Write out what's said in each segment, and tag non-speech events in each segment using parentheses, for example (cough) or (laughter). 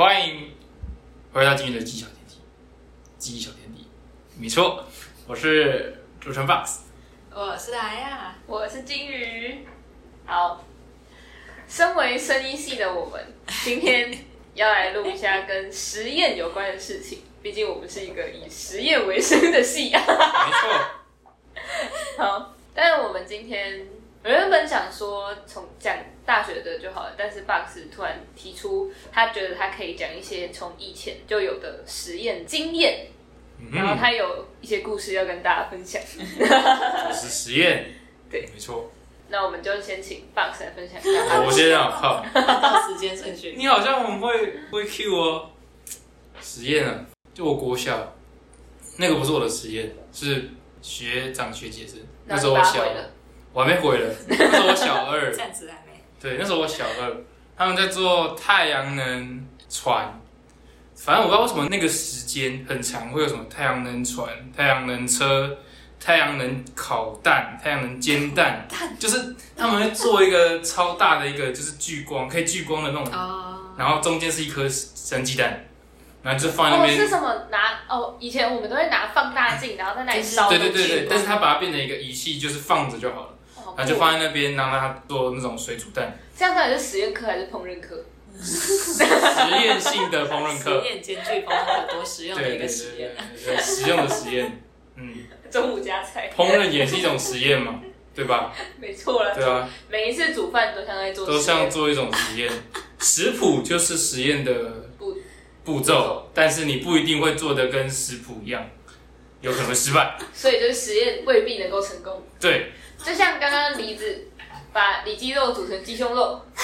欢迎回到今天的记忆小天地，记忆小天地，没错，我是主持人 Box。我是来呀，我是金鱼。好，身为声音系的我们，(laughs) 今天要来录一下跟实验有关的事情。毕竟我们是一个以实验为生的系啊。没错，(laughs) 好，但是我们今天原本想说从讲大学的就好了，但是 Box 突然提出他觉得他可以讲一些从以前就有的实验经验，然后嗯，他有一些故事要跟大家分享。我是实验，(laughs) 对，没错。那我们就先请 Box 来分享一下他的我先让靠，按照时间顺序。你好像很会会 Q 哦。实验啊，就我国小那个不是我的实验，是学长学姐是。那时候我小我还没回了，那时候我小二。暂时还没。对，那时候我小二，他们在做太阳能船，反正我不知道为什么那个时间很长，会有什么太阳能船、太阳能车、太阳能烤蛋、太阳能煎蛋，就是他们会做一个超大的一个就是聚光，可以聚光的那种，哦，然后中间是一颗生鸡蛋，然后就放在那哦，边。是什么拿哦？以前我们都会拿放大镜，然后在那里烧对。对对对，但是它把它变成一个仪器，就是放着就好了，哦然后就放在那边，然后让它做那种水煮蛋，这样到底是实验课还是烹饪课？实验性的烹饪课实课。验兼具丰很多实用的一个实验。对对，实用的实验，嗯，(laughs) 中午加菜，烹饪也是一种实验嘛，对吧？没错了。对啊，每一次煮饭都像在做都，像做一种实验，食谱就是实验的步步骤，但是你不一定会做的跟食谱一样，有可能会失败。所以就是实验未必能够成功。对，就像刚刚梨子把里脊肉煮成鸡胸肉，(laughs)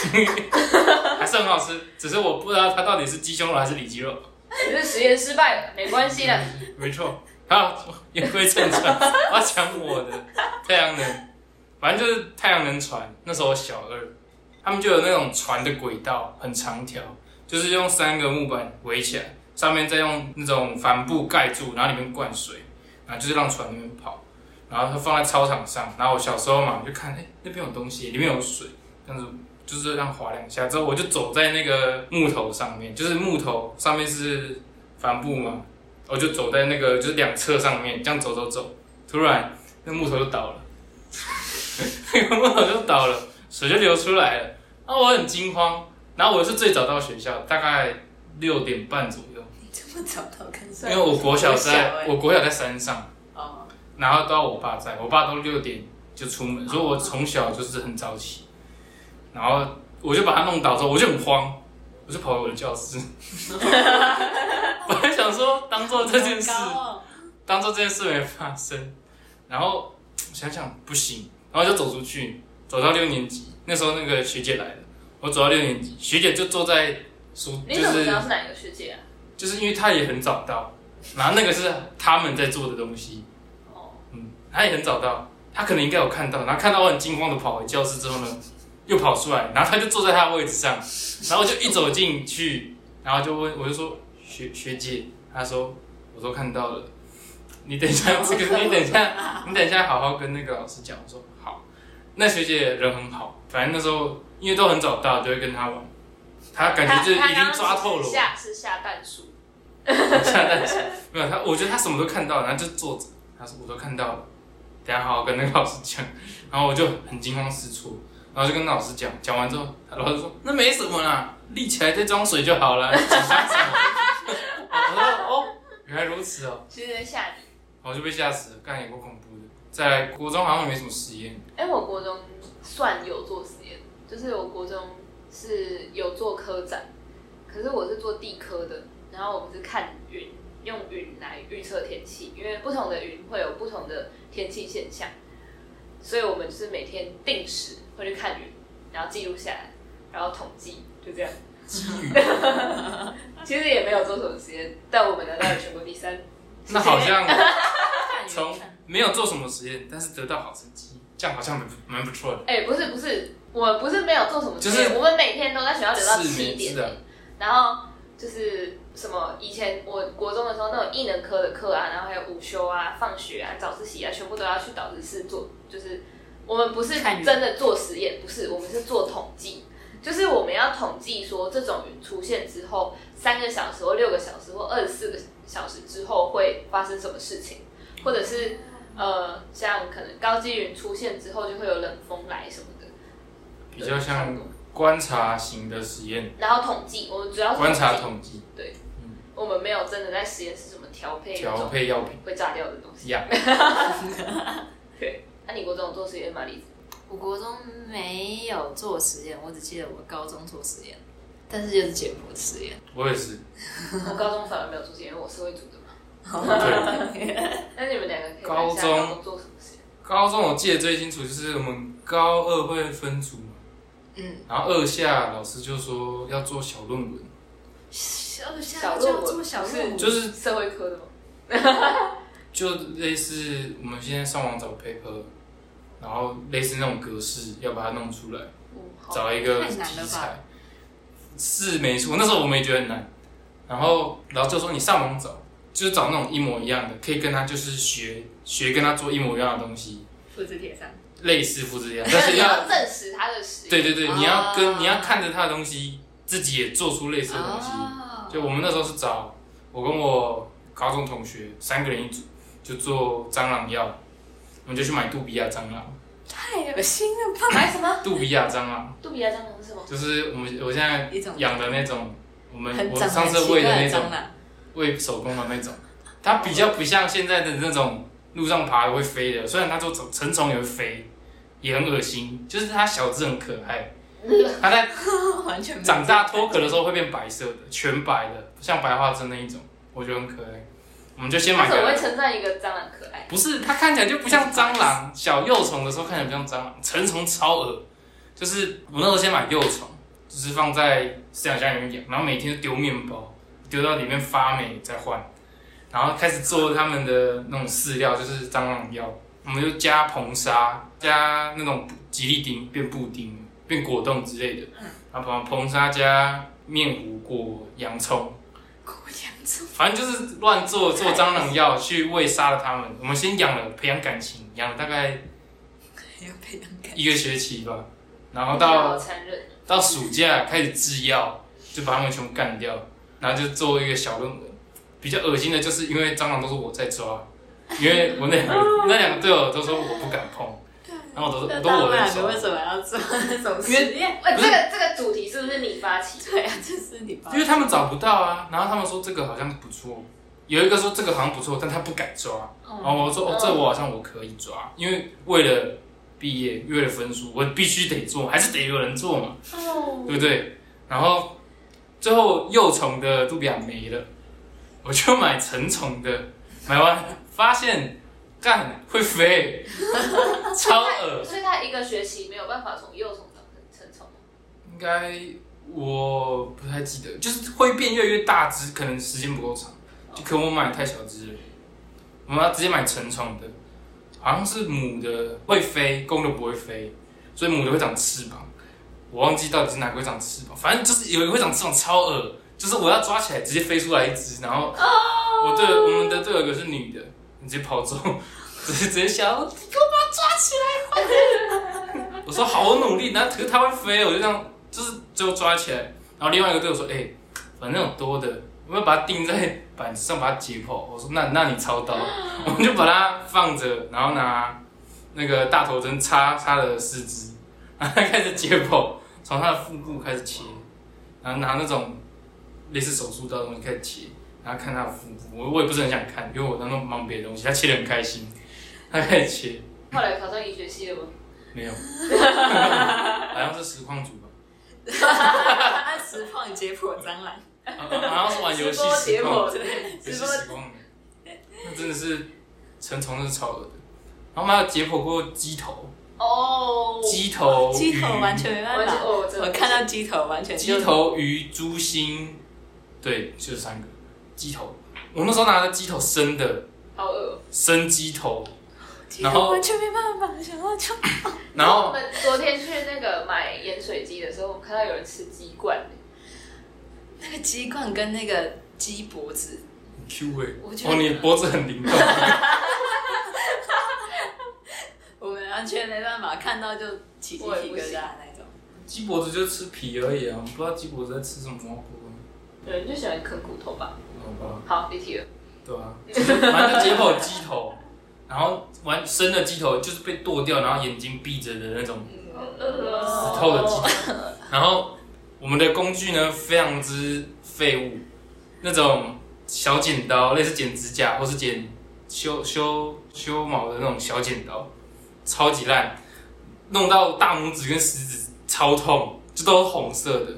还是很好吃，只是我不知道它到底是鸡胸肉还是里脊肉。只是实验失败了，没关系的。没错，好，言归正传，(laughs) 我要讲我的太阳能，反正就是太阳能船。那时候我小二，他们就有那种船的轨道很长条，就是用三个木板围起来，上面再用那种帆布盖住，然后里面灌水，然后就是让船那边跑，然后它放在操场上。然后我小时候嘛，我就看，哎、那边有东西，里面有水，这样子就是这样滑两下，之后我就走在那个木头上面，就是木头上面是帆布嘛，我就走在那个就是两侧上面，这样走走走，突然那木头就倒了，那个木头就倒了，水就流出来了，然后我很惊慌，然后我是最早到学校，大概六点半左右，你这么早到看上？因为我国小国在欸我国小在山上，哦，然后都要我爸在，我爸都六点就出门，所以我从小就是很早起，然后我就把他弄倒之后，我就很慌，我就跑回我的教室，(laughs) 本来想说当做这件事。当做这件事没发生，然后想想不行，然后就走出去，走到六年级，那时候那个学姐来了，我走到六年级，学姐就坐在书，就是道是哪个学姐啊？就是因为她也很早到，然后那个是他们在做的东西，哦，他，也很早到，他可能应该有看到，然后看到我很惊慌的跑回教室之后呢，又跑出来，然后他就坐在他的位置上，然后就一走进去，然后就问，我就说学学姐，她说我都看到了。你等一下，这个你等一下，你等一下好好跟那个老师讲。我说好，那学姐人很好，反正那时候因为都很早到，就会跟他玩。他感觉就已经抓透了，下是下蛋鼠，下蛋是没有他，我觉得他什么都看到，然后就坐着。他说我都看到了，等下好好跟那个老师讲。然后我就很惊慌失措，然后就跟老师讲，讲完之后，老师说那没什么啦，立起来再装水就好了，(laughs) 紧张什么？我说哦，原来如此哦。其实在吓你。我就被吓死了，干也够恐怖的。在国中好像没什么实验，哎、我国中算有做实验，就是我国中是有做科展，可是我是做地科的，然后我们是看云，用云来预测天气，因为不同的云会有不同的天气现象，所以我们就是每天定时会去看云，然后记录下来，然后统计，就这样。(laughs) 其实也没有做什么实验，但我们拿到了全国第三。那好像看 (laughs) 从没有做什么实验，但是得到好成绩，这样好像蛮蛮不错的。哎、不是不是，我不是没有做什么实验，就是我们每天都在学校留到是七点然后就是什么以前我国中的时候那种艺能科的课啊，然后还有午休啊、放学啊、早自习啊，全部都要去导师室做，就是我们不是真的做实验，不是，我们是做统计，就是我们要统计说这种云出现之后，三个小时或六个小时或二十四个小时之后会发生什么事情，或者是呃，像可能高积云出现之后就会有冷风来什么的，比较像观察型的实验，然后统计，我们主要观察统统计计，我们没有真的在实验室怎么调配那调配药品会炸掉的东西。一样。(laughs) 对，那、你国中有做实验吗？例子？我国中没有做实验，我只记得我高中做实验，但是就是解剖实验。我也是，(laughs) 我高中反而没有做实验，因为我是会组的嘛。对。(laughs) 那你们两个可以高中做什么实验？高中我记得最清楚就是我们高二会分组嘛，嗯，然后二下老师就说要做小论文，小小论文做小论文，就是社会科的吗？(laughs) 就类似我们现在上网找 paper，然后类似那种格式要把它弄出来，嗯，找一个太题材，是没错。那时候我们也觉得很难，然后然后就说你上网找，就是找那种一模一样的，可以跟他就是学学跟他做一模一样的东西，复制贴上。类似复制一样，(laughs) 但是要要证实他的实验。对对对，你要跟哦你要看着他的东西，自己也做出类似的东西。哦就我们那时候是找我跟我高中同学三个人一组，就做蟑螂药，我们就去买杜比亚蟑螂。太恶心了吧！买什么？杜比亚蟑螂杜比亚蟑螂是什么？就是我们我现在养的那种，我们我上次喂的那种，喂手工的那种，它比较不像现在的那种路上爬的会飞的，虽然它做成虫也会飞，也很恶心，就是它小只很可爱，(laughs) 它在 (laughs) 完全长大脱壳的时候会变白色的，全白的，像白化症那一种，我觉得很可爱。我们就先买他怎么会个，称赞一个蟑螂可爱？不是它看起来就不像蟑螂，小幼虫的时候看起来不像蟑螂，成虫超恶。就是我那时候先买幼虫，就是放在饲养箱里面养，然后每天都丢面包，丢到里面发霉再换，然后开始做他们的那种饲料，就是蟑螂药，我们就加硼砂，加那种吉利丁变布丁，变果冻之类的，然后把硼砂加面糊裹洋葱。裹洋葱，反正就是乱做做蟑螂药去喂杀了它们。我们先养了培养感情，养了大概要培养感。一个学期吧，然后到。到暑假开始制药，就把它们全部干掉，然后就做一个小论文。比较恶心的就是因为蟑螂都是我在抓，因为我那两个那两个队友都说我不敢碰，然后我都那都我在他们两个为，什么要做那种实验？喂，这个这个主题是不是你发起？的？对啊，(laughs) 就是你爸因为他们找不到啊，然后他们说这个好像不错，有一个说这个好像不错，但他不敢抓。然后我说哦，这我好像我可以抓，因为为了毕业，为了分数，我必须得做，还是得有人做嘛，哦，对不对？然后最后幼虫的杜比亚没了，我就买成虫的，买完发现干会飞，(laughs) 超恶，所以他一个学期没有办法从幼虫长成成虫。应该我不太记得，就是会变越来越大只，可能时间不够长，就可能我买太小只了，我们要直接买成虫的，好像是母的会飞，公的不会飞，所以母的会长翅膀。我忘记到底是哪个会长翅膀，反正就是有一个会长翅膀超恶，就是我要抓起来直接飞出来一只，然后我队我们的队友有一个是女的，你直接跑走，(laughs) 直接直接想，你给我把它抓起来，快点！我说好，我努力，然后可是它会飞，我就这样，就是最后抓起来，然后另外一个队友说，哎、反正有多的，我们把它钉在板子上，把它解剖。我说那那你操刀，(laughs) 我们就把它放着，然后拿那个大头针插它的四肢，(laughs) 然后开始解剖，从它的腹部开始切，然后拿那种类似手术刀的东西开始切，然后看他的腹部。我我也不是很想看，因为我在那忙别的东西，他切的很开心，他开始切，后来考上医学系了吗？没有，(laughs) 好像是实况组吧，按实况解剖蟑螂，好像是玩游戏实况剖。对，游戏直播时光的，那真的是成虫，真是超恶的。然后我们还有解剖过鸡头，哦，鸡头、鸡头鱼完全没办法。我看到鸡头完全就鸡头、鱼、猪心，对，就是三个鸡头。我那时候拿的鸡头生的，好饿。生鸡头，然后完全没办法想要就 (laughs) 然后我们昨天去那个买盐水鸡的时候，我们看到有人吃鸡冠，那个鸡冠跟那个鸡脖子，Q 哎，我觉得哦，你脖子很灵动，(laughs) 我们完全没办法看到就起鸡皮疙瘩那种。鸡脖子就吃皮而已啊，我不知道鸡脖子在吃什么蘑菇。有人就喜欢啃骨头吧。好吧，好，离题了。对啊，就 (laughs) 是反正就解剖鸡头，然后完生的鸡头就是被剁掉，然后眼睛闭着的那种死透的鸡头。然后我们的工具呢，非常之废物，那种小剪刀，类似剪指甲或是剪修修修毛的那种小剪刀，超级烂，弄到大拇指跟食指超痛，就都是红色的。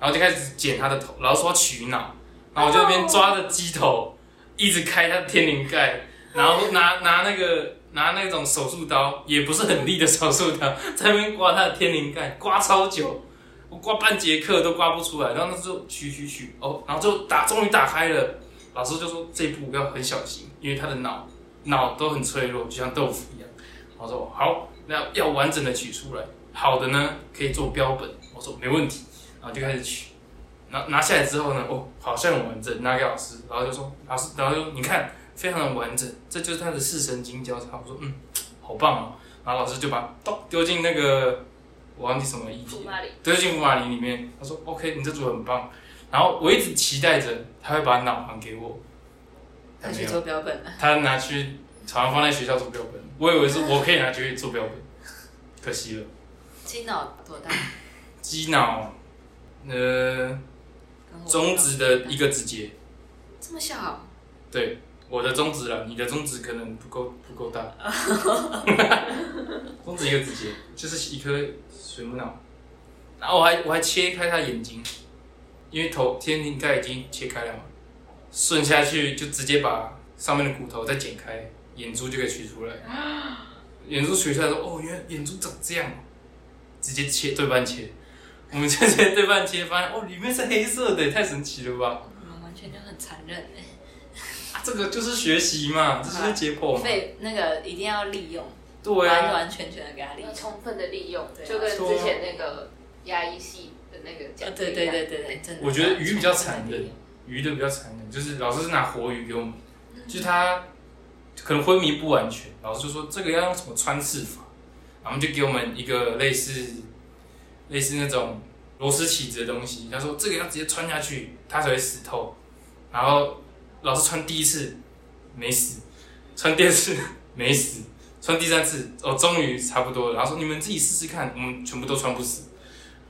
然后就开始剪他的头，然后说取脑，然后我就那边抓着鸡头，一直开他的天灵盖，然后拿拿那个拿那种手术刀，也不是很利的手术刀，在那边刮他的天灵盖，刮超久，我刮半节课都刮不出来。然后那时候取取取，哦，然后就打，终于打开了。老师就说这一步要很小心，因为他的脑脑都很脆弱，就像豆腐一样。我说好，那要完整的取出来，好的呢可以做标本。我说没问题。然后就开始取，拿拿下来之后呢，哦，好像很完整，拿给老师，然后就说老师，然后就你看，非常的完整，这就是他的视神经交叉。我说嗯，好棒哦。然后老师就把咚丢进那个我忘记什么液体，丢进福马林里面。他说 OK，你这组很棒。然后我一直期待着他会把脑还给我，他去做标本了。他拿去常常放在学校做标本，我以为是我可以拿去做标本，可惜了。鸡脑多大？鸡脑。呃，中指的一个指节，这么小？对，我的中指了，你的中指可能不够不够大。(laughs) 中指一个指节，就是一颗水母脑。然后我还我还切开他眼睛，因为头天灵盖已经切开了嘛，顺下去就直接把上面的骨头再剪开，眼珠就可以取出来。(gasps) 眼珠取出来说，哦，原来眼珠长这样，直接切对半切。(laughs) 我们直接对半切，发现哦，里面是黑色的，太神奇了吧？我们完全就很残忍哎！啊，这个就是学习嘛，这是解剖嘛。废那个一定要利用，对啊，完完全全的给他利用，充分的利用，就跟之前那个牙医系的那个讲。对对对对对，真的。我觉得鱼比较残忍，鱼的比较残忍，就是老师是拿活鱼给我们，就是他可能昏迷不完全，老师就说这个要用什么穿刺法，然后就给我们一个类似。类似那种螺丝起子的东西，他说这个要直接穿下去，它才会死透。然后老师穿第一次没死，穿第二次没死，穿第三次哦，终于差不多了。然后说你们自己试试看，我们全部都穿不死，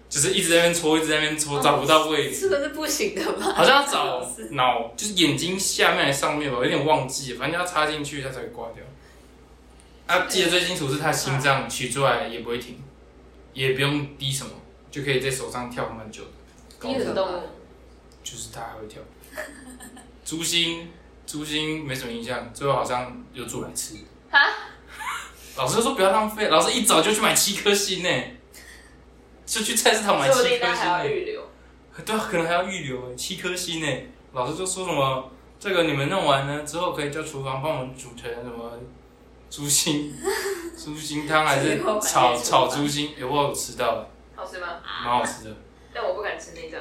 就是一直在那边搓，一直在那边搓，找不到位置。这个是不行的吧？好像要找脑，就是眼睛下面上面吧，有点忘记，反正要插进去它才会挂掉。啊，记得最清楚是他心脏取出来也不会停。也不用滴什么，就可以在手上跳蛮久的。滴动物？就是它还会跳。猪心，猪心没什么印象，最后好像有煮来吃。哈？老师说不要浪费，老师一早就去买七颗心呢，就去菜市场买七颗心呢。还要预留。对啊，可能还要预留七颗心呢。老师就说什么，这个你们弄完呢之后，可以叫厨房帮我们煮成什么？猪心，猪心汤还是炒炒猪心？有我有吃到？好吃吗？蛮好吃的。但我不敢吃那张。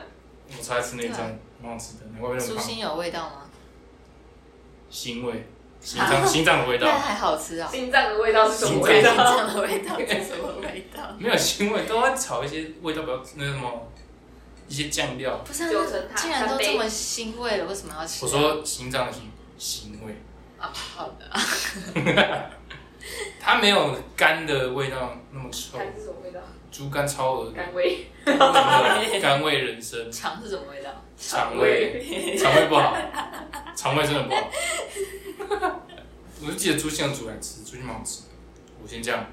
我超爱吃那张，蛮好吃的。你会不会猪心有味道吗？腥味，(laughs) 心脏心脏的味道。那还好吃啊！心脏的味道是什么味道？心脏 (laughs) 的味道是什么味道？(laughs) 没有腥味，都会炒一些味道比较那什么，一些酱料。不是，既然都这么腥味了，为什么要吃？我说心脏的腥腥味。啊，好的。(laughs) 它没有肝的味道那么臭。肝是什么味道？猪肝超恶肝味。肝 (laughs) 味人生。肠是什么味道？肠胃。肠胃不好。肠胃真的不好。我就记得猪心要煮来吃，猪心蛮好吃的。我先这样，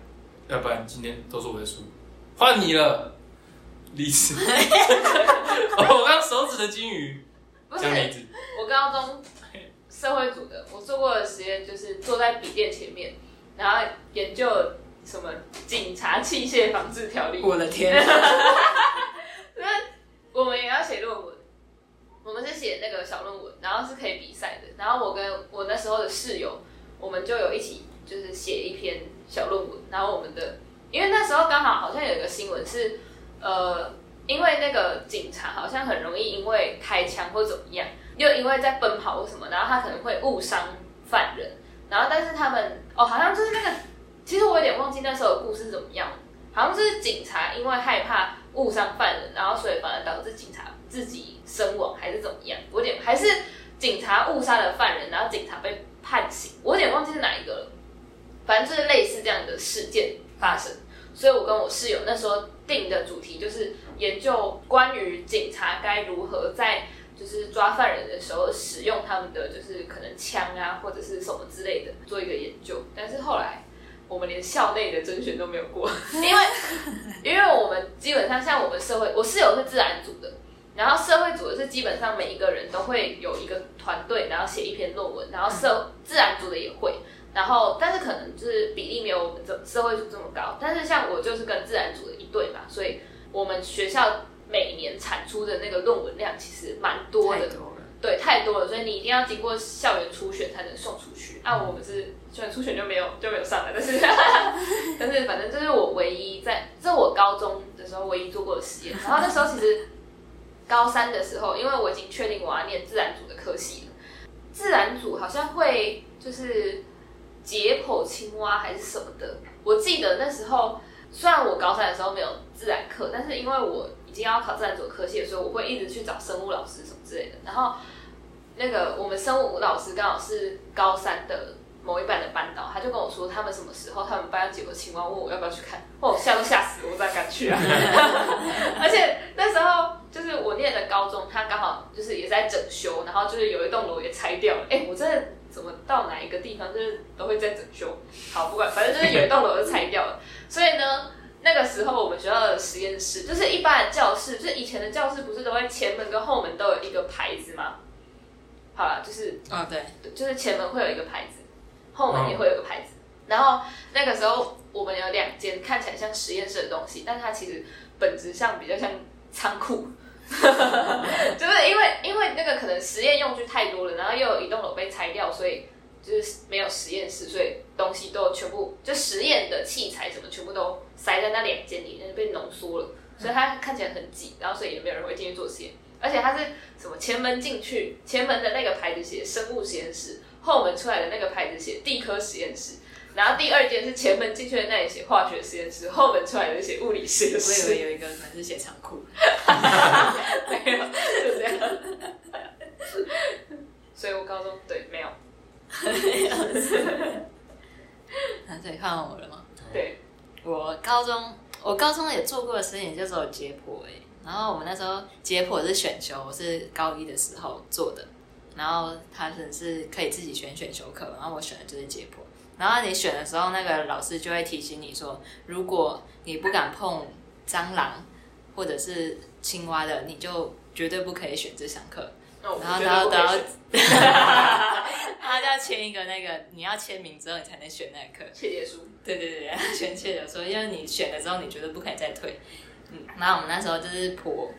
要不然今天都是我的输。换你了，历史。(laughs) 我刚手指的金鱼。江梅子。我高中社会组的，我做过的实验就是坐在笔电前面。然后研究什么警察器械防治条例？我的天！(laughs) 那我们也要写论文，我们是写那个小论文，然后是可以比赛的。然后我跟我那时候的室友，我们就有一起就是写一篇小论文。然后我们的，因为那时候刚好好像有一个新闻是，呃，因为那个警察好像很容易因为开枪或怎么样，又因为在奔跑或什么，然后他可能会误伤犯人。然后，但是他们哦，好像就是那个，其实我有点忘记那时候的故事怎么样。好像是警察因为害怕误伤犯人，然后所以反而导致警察自己身亡，还是怎么样？我有点还是警察误杀了犯人，然后警察被判刑，我有点忘记是哪一个了。反正就是类似这样的事件发生，所以我跟我室友那时候定的主题就是研究关于警察该如何在就是抓犯人的时候使用他们的就是可能枪啊或者是什么之类的做一个研究。但是后来我们连校内的甄选都没有过，(laughs) 因为因为我们基本上像我们社会，我室友是自然组的，然后社会组的是基本上每一个人都会有一个团队，然后写一篇论文，然后社自然组的也会。然后，但是可能就是比例没有我们这社会组这么高。但是像我就是跟自然组的一对嘛，所以我们学校每年产出的那个论文量其实蛮多的。对，太多了，所以你一定要经过校园初选才能送出去。啊，我们是校园初选就没有就没有上来，但是 (laughs) 但是反正这是我唯一在，这我高中的时候唯一做过的实验。然后那时候其实高三的时候，因为我已经确定我要念自然组的科系了，自然组好像会就是。解剖青蛙还是什么的，我记得那时候虽然我高三的时候没有自然课，但是因为我已经要考自然组科系的时候，我会一直去找生物老师什么之类的。然后那个我们生物老师刚好是高三的某一班的班导，他就跟我说他们什么时候他们班要解个青蛙，问我要不要去看。哦，吓都吓死我，我咋敢去啊？(laughs) 而且那时候就是我念的高中，他刚好就是也在整修，然后就是有一栋楼也拆掉了。哎，我真的。怎么到哪一个地方，就是都会在整修。好，不管，反正就是有一栋楼就拆掉了。所以呢，那个时候我们学校的实验室，就是一般的教室，就是以前的教室不是都会前门跟后门都有一个牌子吗？好了，就是啊，对，就是前门会有一个牌子，后门也会有个牌子。然后那个时候我们有两间看起来像实验室的东西，但它其实本质上比较像仓库。(laughs) 就是因为因为那个可能实验用具太多了，然后又有一栋楼被拆掉，所以就是没有实验室，所以东西都全部就实验的器材什么全部都塞在那两间里，面，被浓缩了，所以它看起来很挤，然后所以也没有人会进去做实验。而且它是什么前门进去，前门的那个牌子写生物实验室，后门出来的那个牌子写地科实验室。然后第二间是前门进去的那里写化学实验室，后门出来的写物理实验室。我以为有一个门是写仓库，没有，就这样。(laughs) 所以我高中对没有。(laughs) 那这里看到我了吗？对，我高中我高中也做过的事情就只有解剖哎，然后我们那时候解剖是选修，我是高一的时候做的，然后他是是可以自己选选修课，然后我选的就是解剖。然后你选的时候，那个老师就会提醒你说，如果你不敢碰蟑螂或者是青蛙的，你就绝对不可以选这堂课。然后，然后，然后，他就要签一个那个，你要签名之后，你才能选那个课。切结书。对对对，选切结书，因为你选了之后，你绝对不可以再退。嗯，然后我们那时候就是破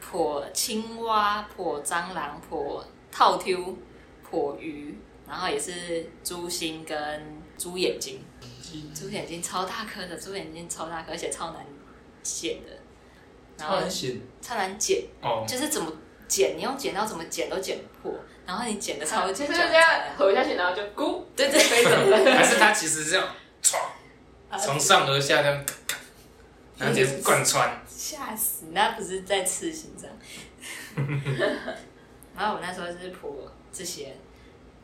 破青蛙、破蟑螂、破套 Q、破鱼。然后也是猪心跟猪眼睛，猪眼睛超大颗的，猪眼睛超大颗，而且超难剪的。超难剪，超难剪，哦，就是怎么剪，你用剪刀怎么剪都剪不破。然后你剪的超级，就是这样合下去，然后就咕，对对，飞走了。还是它其实这样，唰，从上而下这样，然后直接贯穿。吓死，那不是在刺心脏。(laughs) 然后我那时候就是剖这些。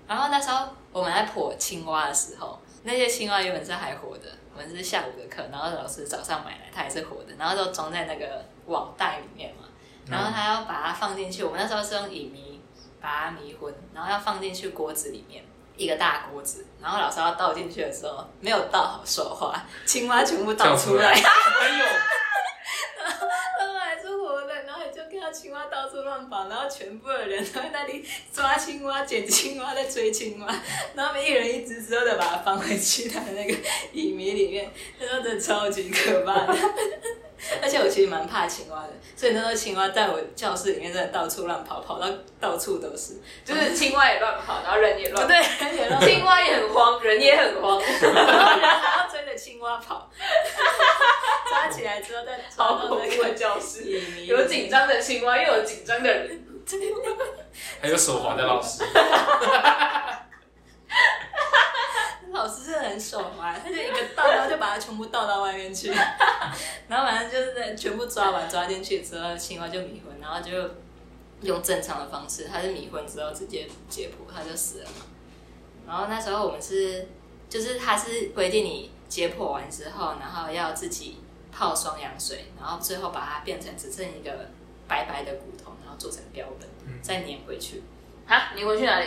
然后那时候我们在剖青蛙的时候，那些青蛙原本是还活的。我们是下午的课，然后老师早上买来，它也是活的，然后都装在那个网袋里面嘛。然后他要把它放进去，我们那时候是用乙醚把它迷昏，然后要放进去锅子里面，一个大锅子。然后老师要倒进去的时候，没有倒好手滑，青蛙全部倒出来。哎呦！青蛙到处乱跑，然后全部的人都在那里抓青蛙、捡青蛙、在追青蛙，然后他们一人一只之后再把它放回去它的那个乙醚里面，那真的超级可怕的。而且我其实蛮怕青蛙的，所以那时候青蛙在我教室里面真的到处乱跑，跑到到处都是，就是青蛙也乱跑，然后人也乱，对，人也乱，(laughs) 青蛙也很慌，人也很慌，(laughs) 然后人还要追着青蛙跑，抓起来之后再跑到那个教室，有紧张的青蛙，又有紧张的人，还有手滑的老师。(laughs) 老师是很手滑，他就一个倒，然后就把它全部倒到外面去。(laughs) 然后反正就是全部抓完抓进去之后，青蛙就迷昏，然后就用正常的方式，它是迷昏之后直接解剖，它就死了嘛。然后那时候我们是，就是它是规定你解剖完之后，然后要自己泡双氧水，然后最后把它变成只剩一个白白的骨头，然后做成标本，再粘回去。哈，你回去哪里？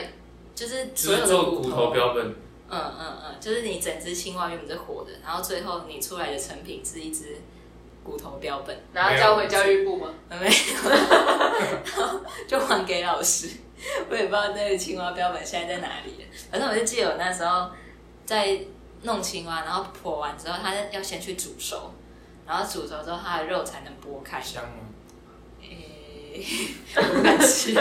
就是所有的骨头头标本，嗯嗯嗯，就是你整只青蛙原本是活的，然后最后你出来的成品是一只骨头标本，然后交回教育部吗？没有，就还给老师。我也不知道那个青蛙标本现在在哪里了。反正我就记得我那时候在弄青蛙，然后剖完之后，它要先去煮熟，然后煮熟之后它的肉才能剥开。香吗？诶、我不敢吃。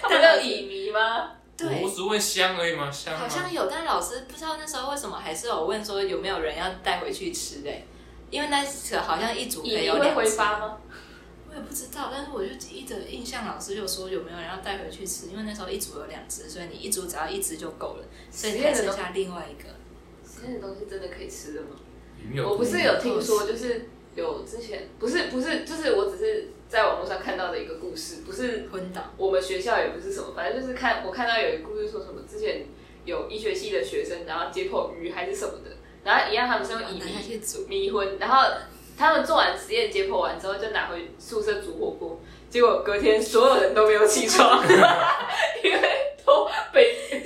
他们叫乙醚吗？对我，只问香而已嘛，香好像有，但是老师不知道那时候为什么还是有问说有没有人要带回去吃嘞、因为那次好像一组可乙醚会挥以有两只，发吗？我也不知道，但是我就记得印象老师就说有没有人要带回去吃，因为那时候一组有两只，所以你一组只要一只就够了，所以你还剩下另外一个。实验的东西真的可以吃的吗？我不是有听说，就是有之前不是不是，就是我只是在网络上看到的一个故事，不是昏倒，我们学校也不是什么，反正就是看我看到有一个故事说什么之前有医学系的学生，然后解剖鱼还是什么的，然后一样他们是用乙醚去煮，迷昏，然后他们做完实验解剖完之后就拿回宿舍煮火锅，结果隔天所有人都没有起床，因 (laughs) 为都被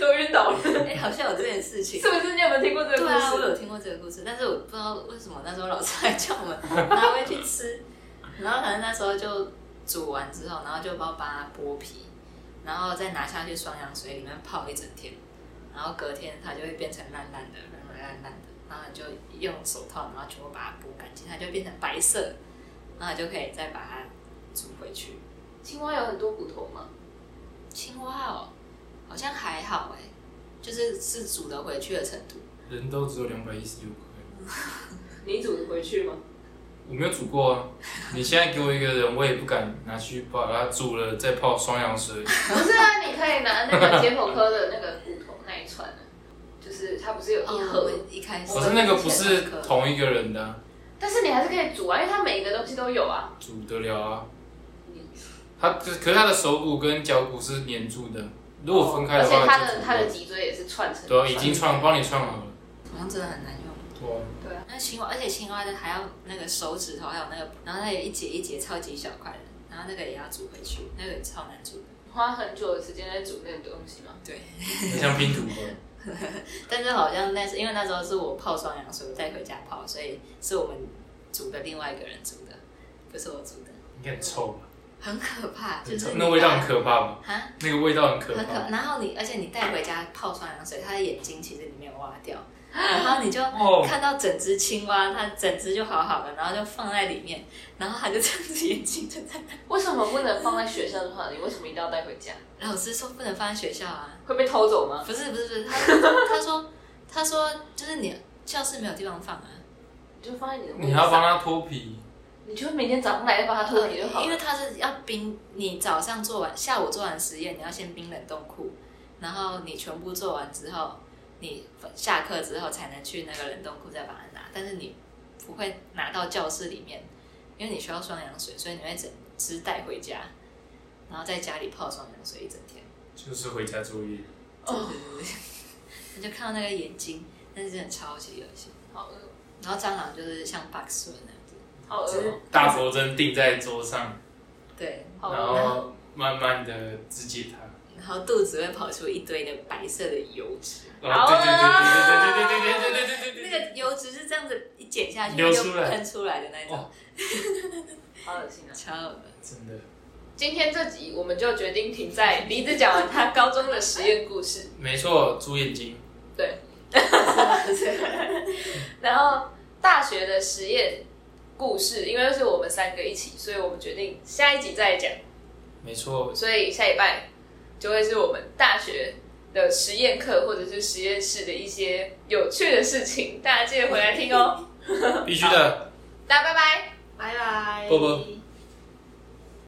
都晕倒了，哎、好像有这件事情。是不是？你有没有听过这个故事对啊，我事？有听过这个故事，但是我不知道为什么那时候老师还叫我们拿回去吃，然后反正那时候就煮完之后，然后就帮我把它剥皮，然后再拿下去双氧水里面泡一整天，然后隔天它就会变成烂烂的、软软烂烂的，然后你就用手套，然后全部把它剥干净，它就变成白色，然后就可以再把它煮回去。青蛙有很多骨头吗？青蛙哦，好像还好哎，就是是煮得回去的程度。人都只有两百一十六块，(laughs) 你煮回去吗？我没有煮过啊。(laughs) 你现在给我一个人，我也不敢拿去把它煮了再泡双氧水。不是啊，你可以拿那个解剖科的那个骨头那一串的，就是它不是有一哦，盒，我一开始可是那个不是同一个人的啊、但是你还是可以煮啊，因为它每一个东西都有啊。煮得了啊。它可可是它的手骨跟脚骨是粘住的，如果分开的话而且它的它的脊椎也是串成。对啊，已经串帮你串好了。好像真的很难用。对啊，那青蛙，而且青蛙的还要那个手指头，还有那个，然后它有一节一节超级小块的，然后那个也要煮回去，那个也超难煮的。花很久的时间在煮那个东西嘛。(laughs) 对，很像拼图的。(laughs) 但是好像那是因为那时候是我泡双氧水，我带回家泡，所以是我们煮的另外一个人煮的，不是我煮的，应该很臭吧？很可怕，就是，那味道很可怕吗？啊，那个味道很可很可。怕。然后你，而且你带回家泡双氧水，它的眼睛其实里面有挖掉，(gasps) 然后你就哦，看到整只青蛙，它整只就好好的，然后就放在里面，然后它就这样子眼睛就在那。为什么不能放在学校的话，你为什么一定要带回家？老师说不能放在学校啊，会被偷走吗？不是不是不是，他 (laughs) 他说他说就是你教室没有地方放啊，你就放在你的你，还要帮他脱皮，你就每天早上来帮他脱皮就好了。因为它是要冰，你早上做完，下午做完实验，你要先冰冷冻库，然后你全部做完之后，你下课之后才能去那个冷冻库再把它拿，但是你不会拿到教室里面，因为你需要双氧水，所以你会整只带回家，然后在家里泡双氧水一整天。就是回家作业。哦，(laughs) 你就看到那个眼睛，但是真的超级恶心。好饿，然后蟑螂就是像 Box 那样子，大佛针钉在桌上，对，然。后慢慢的肢解它。然后肚子会跑出一堆的白色的油脂，哦，对对对对对对对对对对对那。个油脂是这样子一剪下去流就出来喷出来的那种哦，(laughs) 好恶心啊！超恶真的，今天这集我们就决定停在梨子讲完他高中的实验故事，没错，猪眼睛。对，(laughs) 然后大学的实验故事，因为是我们三个一起，所以我们决定下一集再讲。没错，所以下礼拜就会是我们大学的实验课或者是实验室的一些有趣的事情，大家记得回来听哦。必须的。大家拜拜。拜拜，啵啵